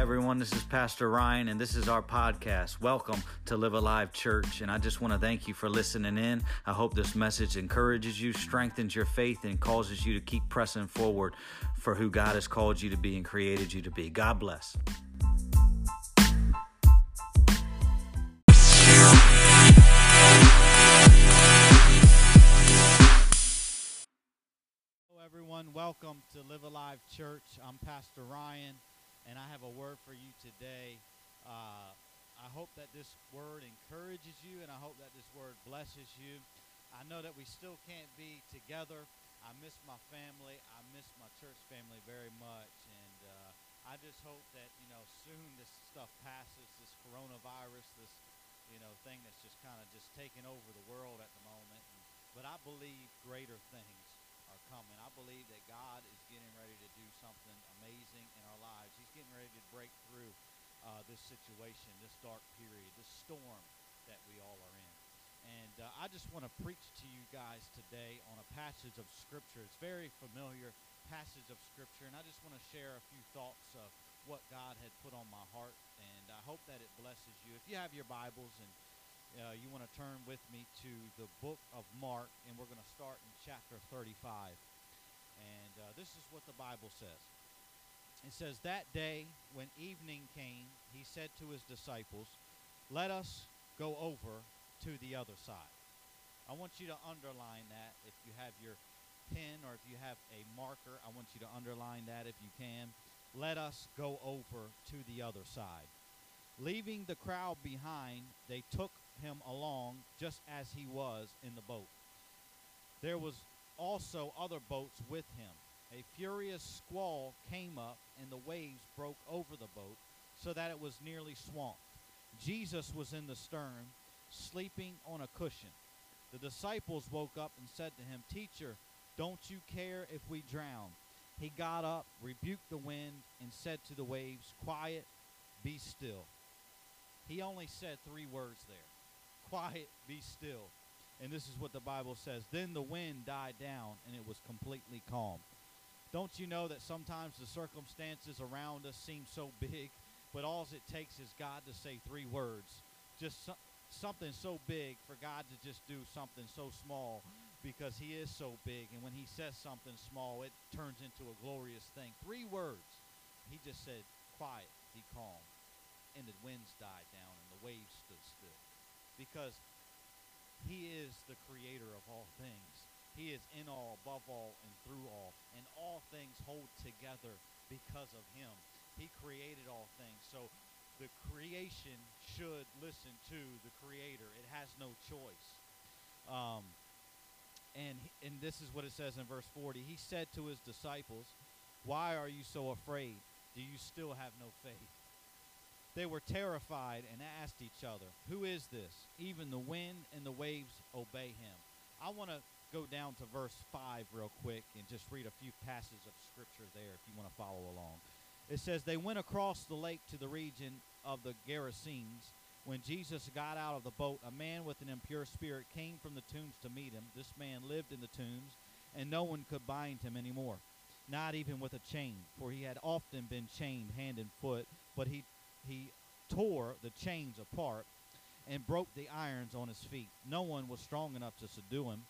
everyone. This is Pastor Ryan, and this is our podcast. Welcome to Live Alive Church. And I just want to thank you for listening in. I hope this message encourages you, strengthens your faith, and causes you to keep pressing forward for who God has called you to be and created you to be. God bless. Hello, everyone. Welcome to Live Alive Church. I'm Pastor Ryan, and I have a word for you today. Uh, I hope that this word encourages you, and I hope that this word blesses you. I know that we still can't be together. I miss my family. I miss my church family very much, and uh, I just hope that you know soon this stuff passes. This coronavirus, this you know thing that's just kind of just taking over the world at the moment. And, but I believe greater things are coming. I believe that God is getting ready to do something amazing in our lives. He's getting ready to break through uh, this situation, this dark period, this storm that we all are in. And uh, I just want to preach to you guys today on a passage of Scripture. It's very familiar passage of Scripture, and I just want to share a few thoughts of what God had put on my heart, and I hope that it blesses you. If you have your Bibles and uh, you want to turn with me to the book of Mark, and we're going to start in chapter 35. And uh, this is what the Bible says. It says, That day, when evening came, he said to his disciples, Let us go over to the other side. I want you to underline that if you have your pen or if you have a marker. I want you to underline that if you can. Let us go over to the other side. Leaving the crowd behind, they took him along just as he was in the boat. There was also other boats with him. A furious squall came up, and the waves broke over the boat so that it was nearly swamped. Jesus was in the stern, sleeping on a cushion. The disciples woke up and said to him, Teacher, don't you care if we drown? He got up, rebuked the wind, and said to the waves, Quiet, be still. He only said three words there quiet, be still. And this is what the Bible says. Then the wind died down and it was completely calm. Don't you know that sometimes the circumstances around us seem so big, but all it takes is God to say three words. Just so, something so big for God to just do something so small because He is so big. And when He says something small, it turns into a glorious thing. Three words. He just said, quiet, be calm. And the winds died down and the waves stood still because he is the creator of all things. He is in all, above all, and through all. And all things hold together because of him. He created all things. So the creation should listen to the creator. It has no choice. Um, and, and this is what it says in verse 40. He said to his disciples, Why are you so afraid? Do you still have no faith? They were terrified and asked each other, Who is this? Even the wind and the waves obey him. I want to go down to verse 5 real quick and just read a few passages of scripture there if you want to follow along. It says, They went across the lake to the region of the Gerasenes. When Jesus got out of the boat, a man with an impure spirit came from the tombs to meet him. This man lived in the tombs, and no one could bind him anymore, not even with a chain, for he had often been chained hand and foot, but he he tore the chains apart and broke the irons on his feet. No one was strong enough to subdue him.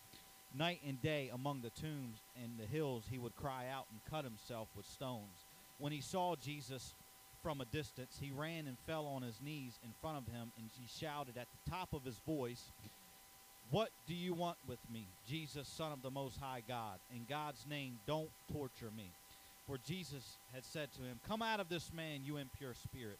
Night and day among the tombs and the hills he would cry out and cut himself with stones. When he saw Jesus from a distance, he ran and fell on his knees in front of him and he shouted at the top of his voice, What do you want with me, Jesus, Son of the Most High God? In God's name, don't torture me. For Jesus had said to him, Come out of this man, you impure spirit.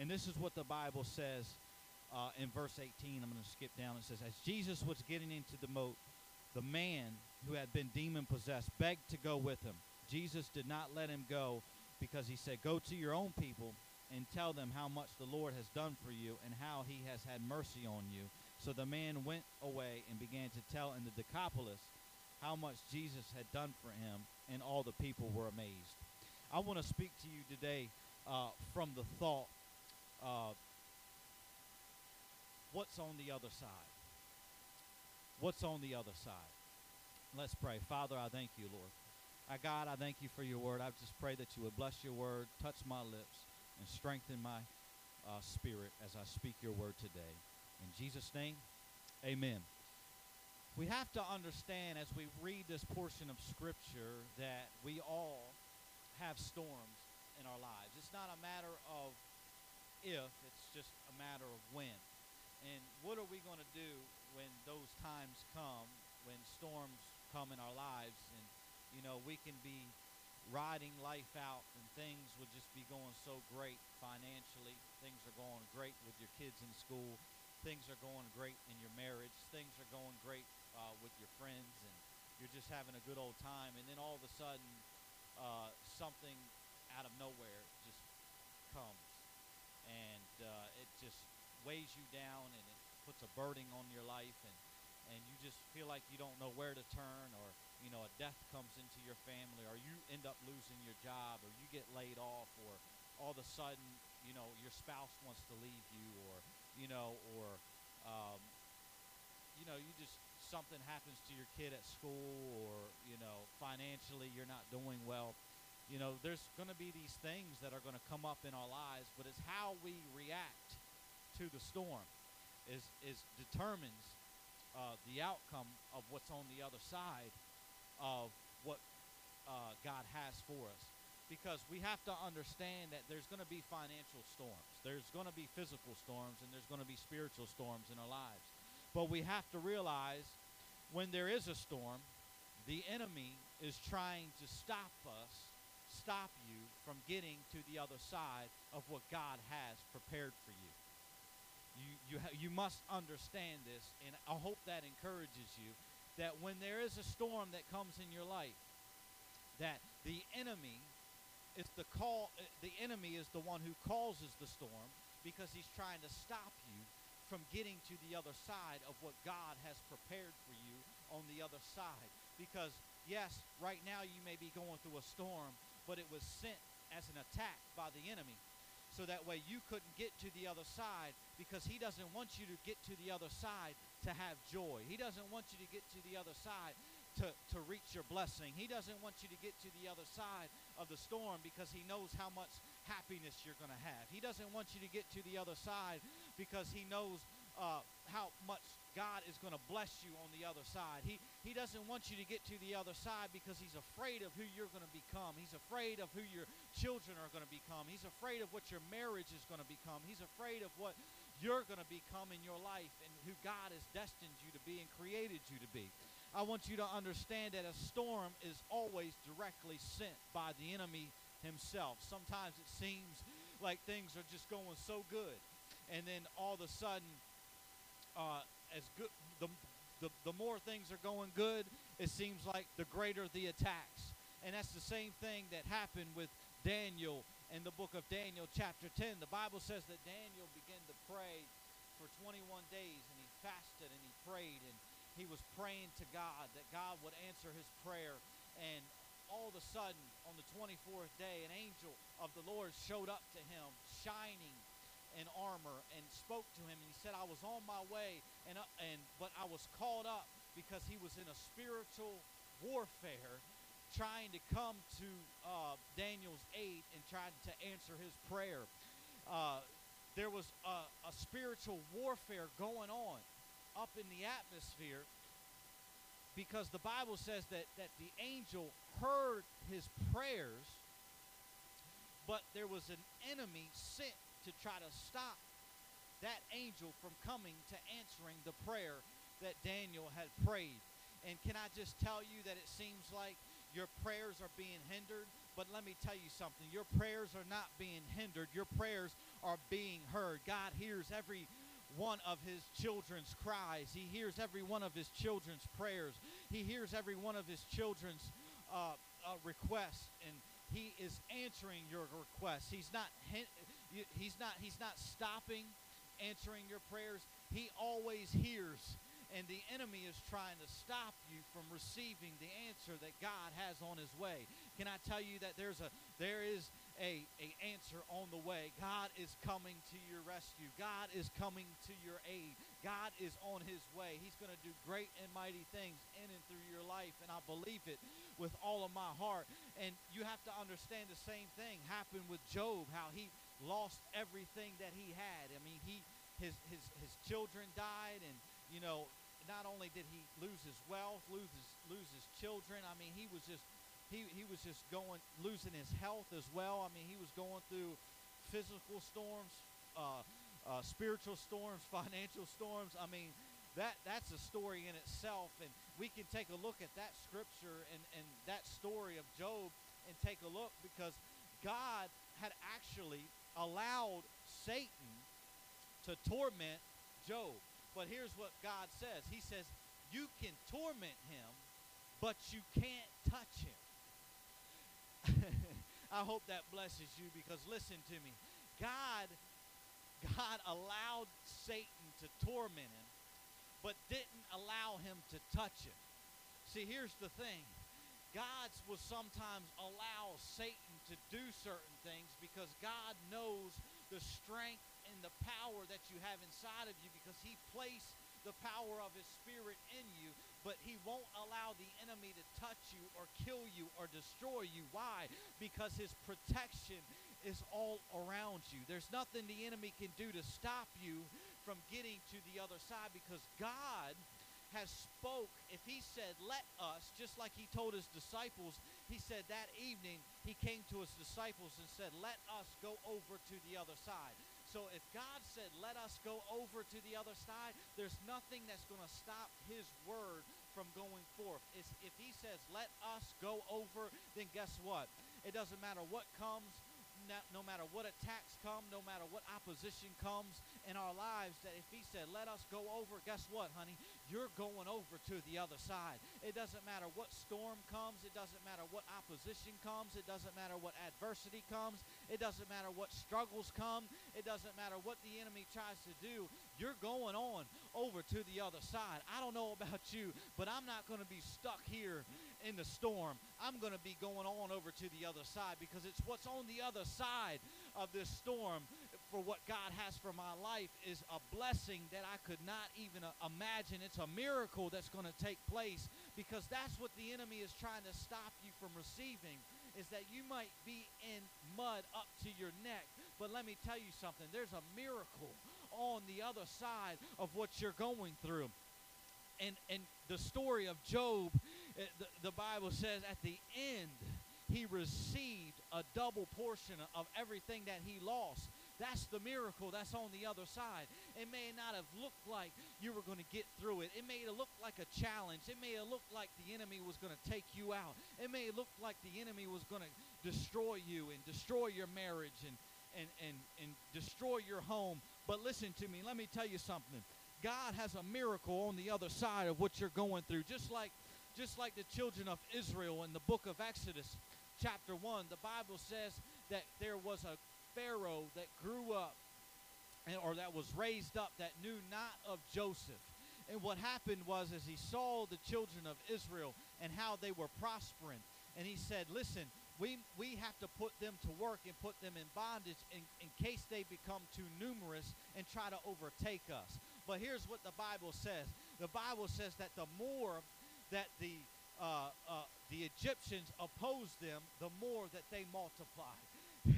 And this is what the Bible says uh, in verse 18. I'm going to skip down. It says, As Jesus was getting into the moat, the man who had been demon possessed begged to go with him. Jesus did not let him go because he said, Go to your own people and tell them how much the Lord has done for you and how he has had mercy on you. So the man went away and began to tell in the Decapolis how much Jesus had done for him, and all the people were amazed. I want to speak to you today uh, from the thought uh, what's on the other side? What's on the other side? Let's pray. Father, I thank you, Lord. I God, I thank you for your word. I just pray that you would bless your word, touch my lips, and strengthen my uh, spirit as I speak your word today. In Jesus' name, amen. We have to understand as we read this portion of Scripture that we all have storms in our lives. It's not a matter of if, it's just a matter of when. And what are we going to do when those times come, when storms come in our lives, and you know we can be riding life out and things would just be going so great financially. Things are going great with your kids in school. Things are going great in your marriage. Things are going great uh, with your friends, and you're just having a good old time. And then all of a sudden, uh, something out of nowhere just comes, and uh, it just weighs you down, and it puts a burden on your life, and and you just feel like you don't know where to turn, or you know a death comes into your family, or you end up losing your job, or you get laid off, or all of a sudden you know your spouse wants to leave you, or you know, or um, you know you just something happens to your kid at school, or you know financially you're not doing well. You know, there's going to be these things that are going to come up in our lives, but it's how we react to the storm is is determines uh, the outcome of what's on the other side of what uh, God has for us. Because we have to understand that there's going to be financial storms, there's going to be physical storms, and there's going to be spiritual storms in our lives. But we have to realize when there is a storm, the enemy is trying to stop us, stop you from getting to the other side of what God has prepared for you. You, you, you must understand this, and I hope that encourages you that when there is a storm that comes in your life, that the enemy is the call. Uh, the enemy is the one who causes the storm because he's trying to stop you from getting to the other side of what God has prepared for you on the other side. Because yes, right now you may be going through a storm, but it was sent as an attack by the enemy so that way you couldn't get to the other side because he doesn't want you to get to the other side to have joy. He doesn't want you to get to the other side to, to reach your blessing. He doesn't want you to get to the other side of the storm because he knows how much happiness you're going to have. He doesn't want you to get to the other side because he knows uh, how much God is going to bless you on the other side. He, he doesn't want you to get to the other side because he's afraid of who you're going to become. He's afraid of who your children are going to become. He's afraid of what your marriage is going to become. He's afraid of what you're going to become in your life and who God has destined you to be and created you to be. I want you to understand that a storm is always directly sent by the enemy himself. Sometimes it seems like things are just going so good, and then all of a sudden, uh, as good the, the the more things are going good, it seems like the greater the attacks. And that's the same thing that happened with Daniel in the book of Daniel, chapter 10. The Bible says that Daniel began to pray for 21 days, and he fasted and he prayed, and he was praying to God that God would answer his prayer. And all of a sudden, on the 24th day, an angel of the Lord showed up to him, shining in armor and spoke to him and he said I was on my way and and but I was caught up because he was in a spiritual warfare trying to come to uh, Daniel's aid and trying to answer his prayer. Uh, there was a, a spiritual warfare going on up in the atmosphere because the Bible says that, that the angel heard his prayers, but there was an enemy sent to try to stop that angel from coming to answering the prayer that Daniel had prayed. And can I just tell you that it seems like your prayers are being hindered? But let me tell you something your prayers are not being hindered, your prayers are being heard. God hears every one of his children's cries. He hears every one of his children's prayers. He hears every one of his children's uh, uh, requests, and he is answering your requests. He's not he's not he's not stopping answering your prayers. He always hears. And the enemy is trying to stop you from receiving the answer that God has on his way. Can I tell you that there's a there is a, a answer on the way. God is coming to your rescue. God is coming to your aid. God is on his way. He's going to do great and mighty things in and through your life, and I believe it with all of my heart. And you have to understand the same thing happened with Job, how he lost everything that he had. I mean, he his his his children died and you know, not only did he lose his wealth, lose his lose his children, I mean, he was just he, he was just going losing his health as well. I mean, he was going through physical storms, uh, uh, spiritual storms, financial storms. I mean, that that's a story in itself, and we can take a look at that scripture and and that story of Job and take a look because God had actually allowed Satan to torment Job. But here's what God says. He says, "You can torment him, but you can't touch him." I hope that blesses you because listen to me. God God allowed Satan to torment him, but didn't allow him to touch him. See, here's the thing. God will sometimes allow Satan to do certain things because God knows the strength and the power that you have inside of you because he placed the power of his spirit in you but he won't allow the enemy to touch you or kill you or destroy you. Why? Because his protection is all around you. There's nothing the enemy can do to stop you from getting to the other side because God has spoke if he said let us just like he told his disciples he said that evening he came to his disciples and said let us go over to the other side so if God said, let us go over to the other side, there's nothing that's going to stop his word from going forth. If he says, let us go over, then guess what? It doesn't matter what comes, no matter what attacks come, no matter what opposition comes in our lives, that if He said, let us go over, guess what, honey? You're going over to the other side. It doesn't matter what storm comes, it doesn't matter what opposition comes, it doesn't matter what adversity comes, it doesn't matter what struggles come, it doesn't matter what the enemy tries to do. You're going on over to the other side. I don't know about you, but I'm not going to be stuck here in the storm. I'm going to be going on over to the other side because it's what's on the other side of this storm for what God has for my life is a blessing that I could not even uh, imagine. It's a miracle that's going to take place because that's what the enemy is trying to stop you from receiving is that you might be in mud up to your neck. But let me tell you something. There's a miracle on the other side of what you're going through. And and the story of Job the, the Bible says at the end, he received a double portion of everything that he lost. That's the miracle that's on the other side. It may not have looked like you were going to get through it. It may have looked like a challenge. It may have looked like the enemy was going to take you out. It may have looked like the enemy was going to destroy you and destroy your marriage and, and, and, and destroy your home. But listen to me. Let me tell you something. God has a miracle on the other side of what you're going through. Just like just like the children of Israel in the book of Exodus, chapter 1, the Bible says that there was a Pharaoh that grew up eh, or that was raised up that knew not of Joseph. And what happened was as he saw the children of Israel and how they were prospering, and he said, Listen, we, we have to put them to work and put them in bondage in, in case they become too numerous and try to overtake us. But here's what the Bible says the Bible says that the more that the uh, uh, the Egyptians opposed them, the more that they multiplied.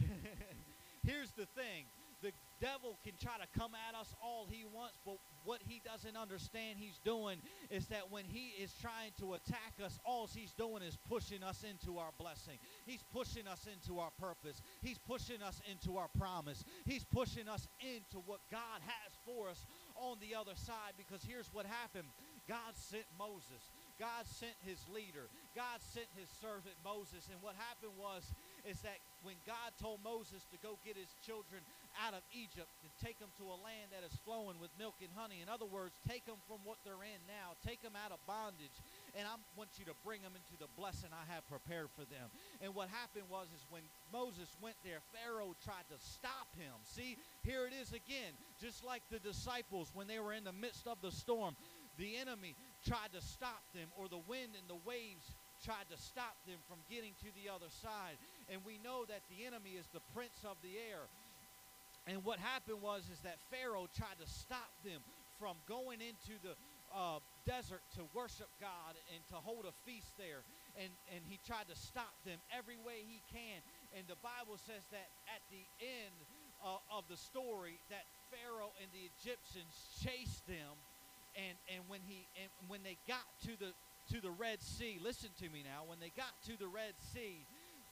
Here's the thing the devil can try to come at us all he wants, but what he doesn't understand he's doing is that when he is trying to attack us, all he's doing is pushing us into our blessing. He's pushing us into our purpose. He's pushing us into our promise. He's pushing us into what God has for us on the other side because here's what happened God sent Moses. God sent his leader. God sent his servant Moses. And what happened was is that when God told Moses to go get his children out of Egypt and take them to a land that is flowing with milk and honey, in other words, take them from what they're in now, take them out of bondage and I want you to bring them into the blessing I have prepared for them. And what happened was is when Moses went there, Pharaoh tried to stop him. See, here it is again, just like the disciples when they were in the midst of the storm. The enemy tried to stop them, or the wind and the waves tried to stop them from getting to the other side. And we know that the enemy is the prince of the air. And what happened was is that Pharaoh tried to stop them from going into the uh, desert to worship God and to hold a feast there. And, and he tried to stop them every way he can. And the Bible says that at the end uh, of the story, that Pharaoh and the Egyptians chased them. And, and when he and when they got to the to the Red Sea, listen to me now. When they got to the Red Sea,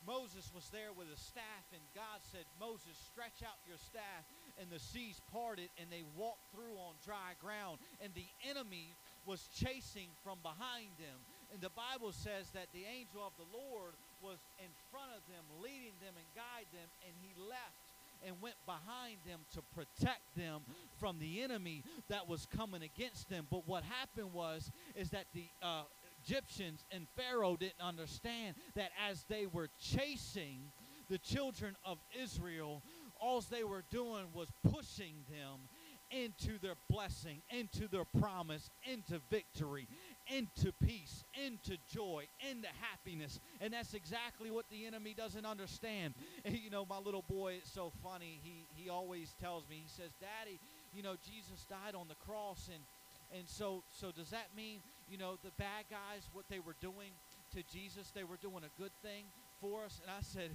Moses was there with a staff, and God said, Moses, stretch out your staff. And the seas parted, and they walked through on dry ground. And the enemy was chasing from behind them. And the Bible says that the angel of the Lord was in front of them, leading them and guide them, and he left and went behind them to protect them from the enemy that was coming against them. But what happened was is that the uh, Egyptians and Pharaoh didn't understand that as they were chasing the children of Israel, all they were doing was pushing them into their blessing, into their promise, into victory, into peace, into joy, into happiness. And that's exactly what the enemy doesn't understand. And, you know, my little boy is so funny. He he always tells me, he says, Daddy, you know, Jesus died on the cross and and so so does that mean, you know, the bad guys, what they were doing to Jesus, they were doing a good thing for us? And I said,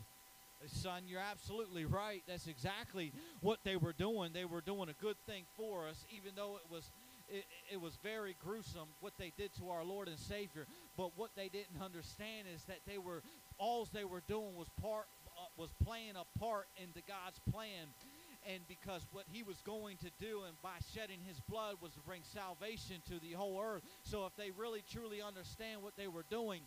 Son, you're absolutely right. That's exactly what they were doing. They were doing a good thing for us, even though it was it, it, was very gruesome what they did to our Lord and Savior. But what they didn't understand is that they were all they were doing was part uh, was playing a part into God's plan. And because what he was going to do, and by shedding his blood, was to bring salvation to the whole earth. So, if they really truly understand what they were doing,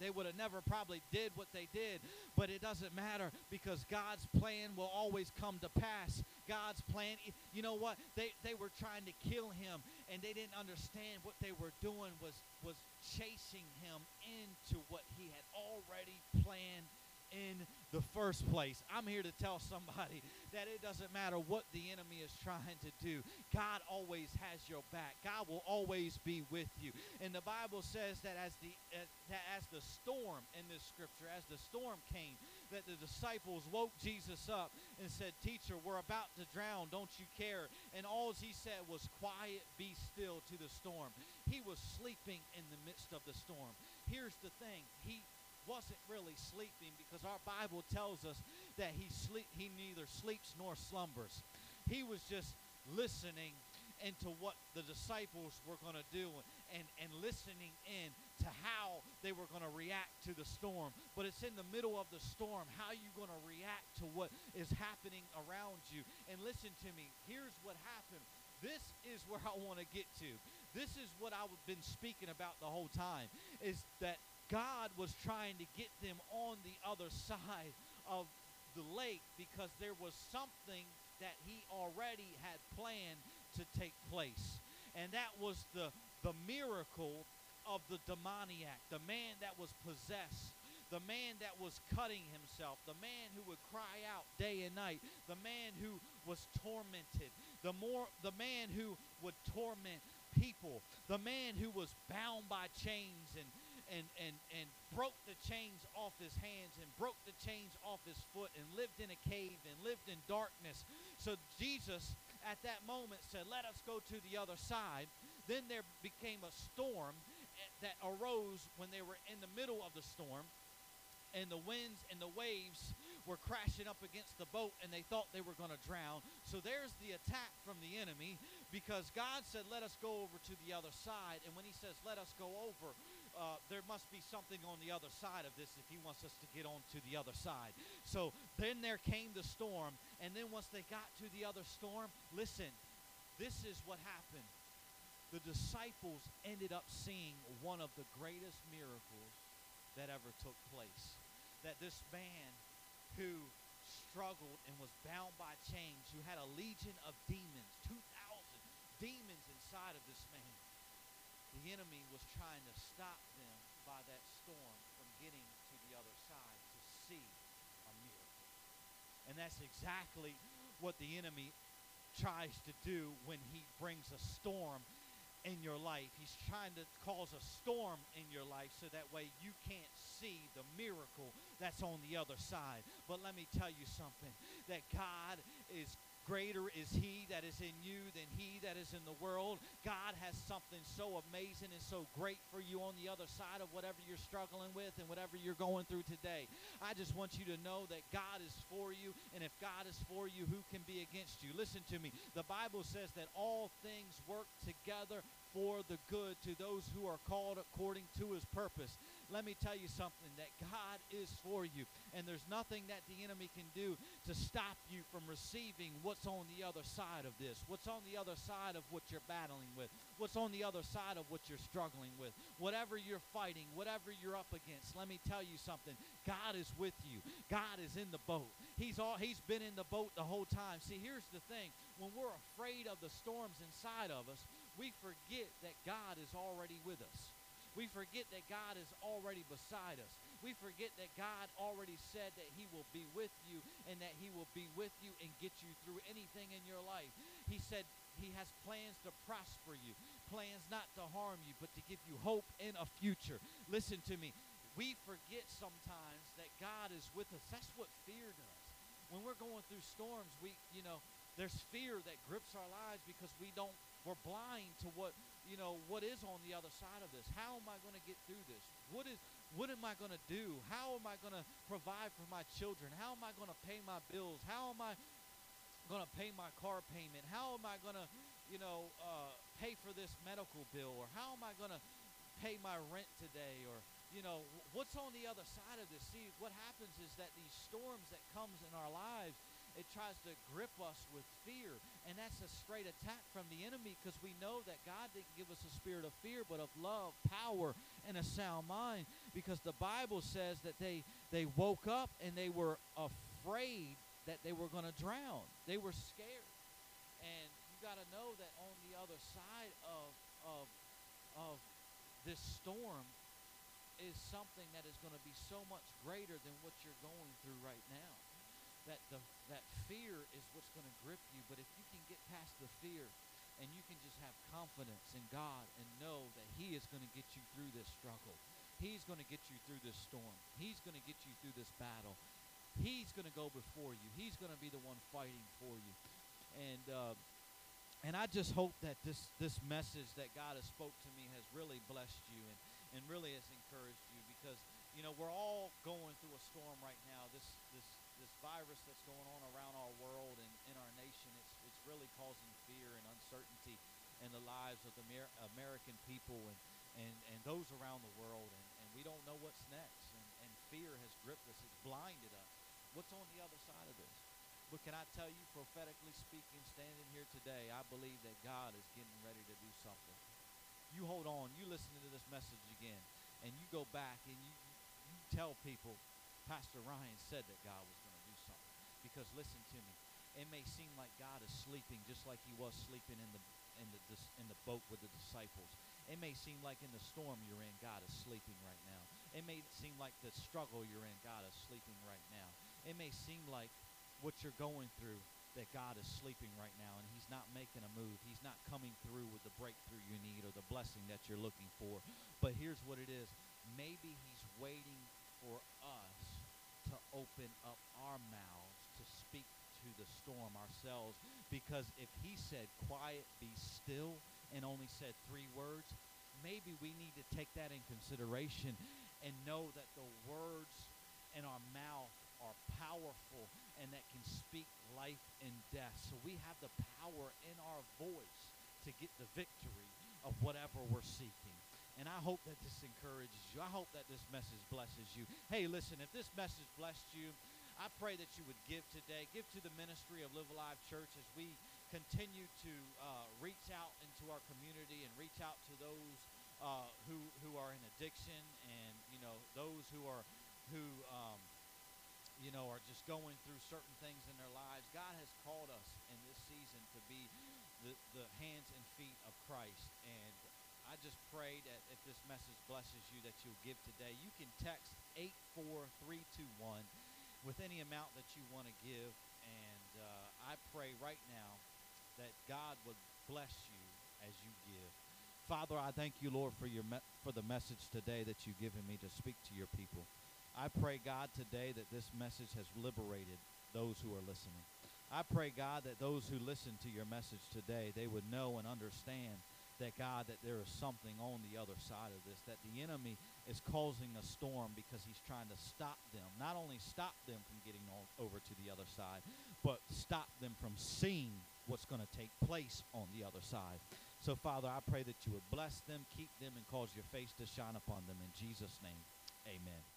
they would have never probably did what they did but it doesn't matter because god's plan will always come to pass god's plan. You know what? They, they were trying to kill him and they didn't understand what they were doing was was chasing him into what he had already planned in the first place. I'm here to tell somebody that it doesn't matter what the enemy is trying to do. God always has your back. God will always be with you. And the Bible says that as the as, that as the storm in this scripture, as the storm came, that the disciples woke Jesus up and said, "Teacher, we're about to drown. Don't you care?" And all he said was, "Quiet, be still to the storm." He was sleeping in the midst of the storm. Here's the thing. He wasn't really sleeping because our Bible tells us that he sleep he neither sleeps nor slumbers. He was just listening into what the disciples were going to do and, and listening in to how they were going to react to the storm. But it's in the middle of the storm. How you going to react to what is happening around you? And listen to me. Here's what happened. This is where I want to get to. This is what I've been speaking about the whole time is that God was trying to get them on the other side of the lake because there was something that he already had planned to take place. And that was the, the miracle of the demoniac, the man that was possessed, the man that was cutting himself, the man who would cry out day and night, the man who was tormented, the more the man who would torment people, the man who was bound by chains and and, and, and broke the chains off his hands and broke the chains off his foot and lived in a cave and lived in darkness. So Jesus at that moment said, Let us go to the other side. Then there became a storm eh, that arose when they were in the middle of the storm and the winds and the waves were crashing up against the boat and they thought they were going to drown. So there's the attack from the enemy because God said, Let us go over to the other side. And when He says, Let us go over, uh, there must be something on the other side of this if he wants us to get on to the other side. So then there came the storm, and then once they got to the other storm, listen, this is what happened. The disciples ended up seeing one of the greatest miracles that ever took place. That this man who struggled and was bound by chains, who had a legion of demons, 2,000 demons inside of this man, the enemy was trying to stop them by that storm from getting to the other side to see a miracle. And that's exactly what the enemy tries to do when he brings a storm in your life. He's trying to cause a storm in your life so that way you can't see the miracle that's on the other side. But let me tell you something that God is Greater is he that is in you than he that is in the world. God has something so amazing and so great for you on the other side of whatever you're struggling with and whatever you're going through today. I just want you to know that God is for you, and if God is for you, who can be against you? Listen to me. The Bible says that all things work together for the good to those who are called according to his purpose let me tell you something that God is for you. And there's nothing that the enemy can do to stop you from receiving what's on the other side of this, what's on the other side of what you're battling with, what's on the other side of what you're struggling with, whatever you're fighting, whatever you're up against. Let me tell you something. God is with you. God is in the boat. He's all he's been in the boat the whole time. See, here's the thing. When we're afraid of the storms inside of us, we forget that God is already with us. We forget that God is already beside us. We forget that God already said that He will be with you and that He will be with you and get you through anything in your life. He said He has plans to prosper you, plans not to harm you, but to give you hope in a future. Listen to me. We forget sometimes that God is with us. That's what fear does. When we're going through storms, we, you know, there's fear that grips our lives because we don't, we're blind to what you know, what is on the other side of this? How am I going to get through this? What is what am I going to do? How am I going to provide for my children? How am I going to pay my bills? How am I going to pay my car payment? How am I going to, you know, uh, pay for this medical bill? Or how am I going to pay my rent today? Or, you know, what's on the other side of this? See, what happens is that these storms that comes in our lives – it tries to grip us with fear. And that's a straight attack from the enemy because we know that God didn't give us a spirit of fear, but of love, power, and a sound mind. Because the Bible says that they, they woke up and they were afraid that they were going to drown. They were scared. And you got to know that on the other side of, of, of this storm is something that is going to be so much greater than what you're going through right now fear is what's going to grip you. But if you can get past the fear and you can just have confidence in God and know that He is going to get you through this struggle, He's going to get you through this storm, He's going to get you through this battle. He's going to go before you. He's going to be the one fighting for you. And uh, and I just hope that this this message that God has spoke to me has really blessed you and and really has encouraged you because you know we're all going through a storm right now. This this this virus that's going on around our world and in our nation, it's, it's really causing fear and uncertainty in the lives of the Amer- American people and, and, and those around the world. And, and we don't know what's next. And, and fear has gripped us, it's blinded us. What's on the other side of this? But can I tell you, prophetically speaking, standing here today, I believe that God is getting ready to do something. You hold on, you listen to this message again, and you go back and you, you tell people, Pastor Ryan said that God was because listen to me, it may seem like God is sleeping just like he was sleeping in the in the in the boat with the disciples. It may seem like in the storm you're in, God is sleeping right now. It may seem like the struggle you're in, God is sleeping right now. It may seem like what you're going through that God is sleeping right now and he's not making a move. He's not coming through with the breakthrough you need or the blessing that you're looking for. But here's what it is. Maybe he's waiting for us to open up our mouths speak to the storm ourselves because if he said quiet be still and only said three words maybe we need to take that in consideration and know that the words in our mouth are powerful and that can speak life and death so we have the power in our voice to get the victory of whatever we're seeking and I hope that this encourages you. I hope that this message blesses you. Hey, listen, if this message blessed you, I pray that you would give today. Give to the ministry of Live Alive Church as we continue to uh, reach out into our community and reach out to those uh, who who are in addiction and you know those who are who um, you know are just going through certain things in their lives. God has called us in this season to be the, the hands and feet of Christ, and I just pray that if this message blesses you, that you'll give today. You can text 84321 with any amount that you want to give. And uh, I pray right now that God would bless you as you give. Father, I thank you, Lord, for your me- for the message today that you've given me to speak to your people. I pray, God, today that this message has liberated those who are listening. I pray, God, that those who listen to your message today, they would know and understand that God, that there is something on the other side of this, that the enemy is causing a storm because he's trying to stop them. Not only stop them from getting on, over to the other side, but stop them from seeing what's going to take place on the other side. So, Father, I pray that you would bless them, keep them, and cause your face to shine upon them. In Jesus' name, amen.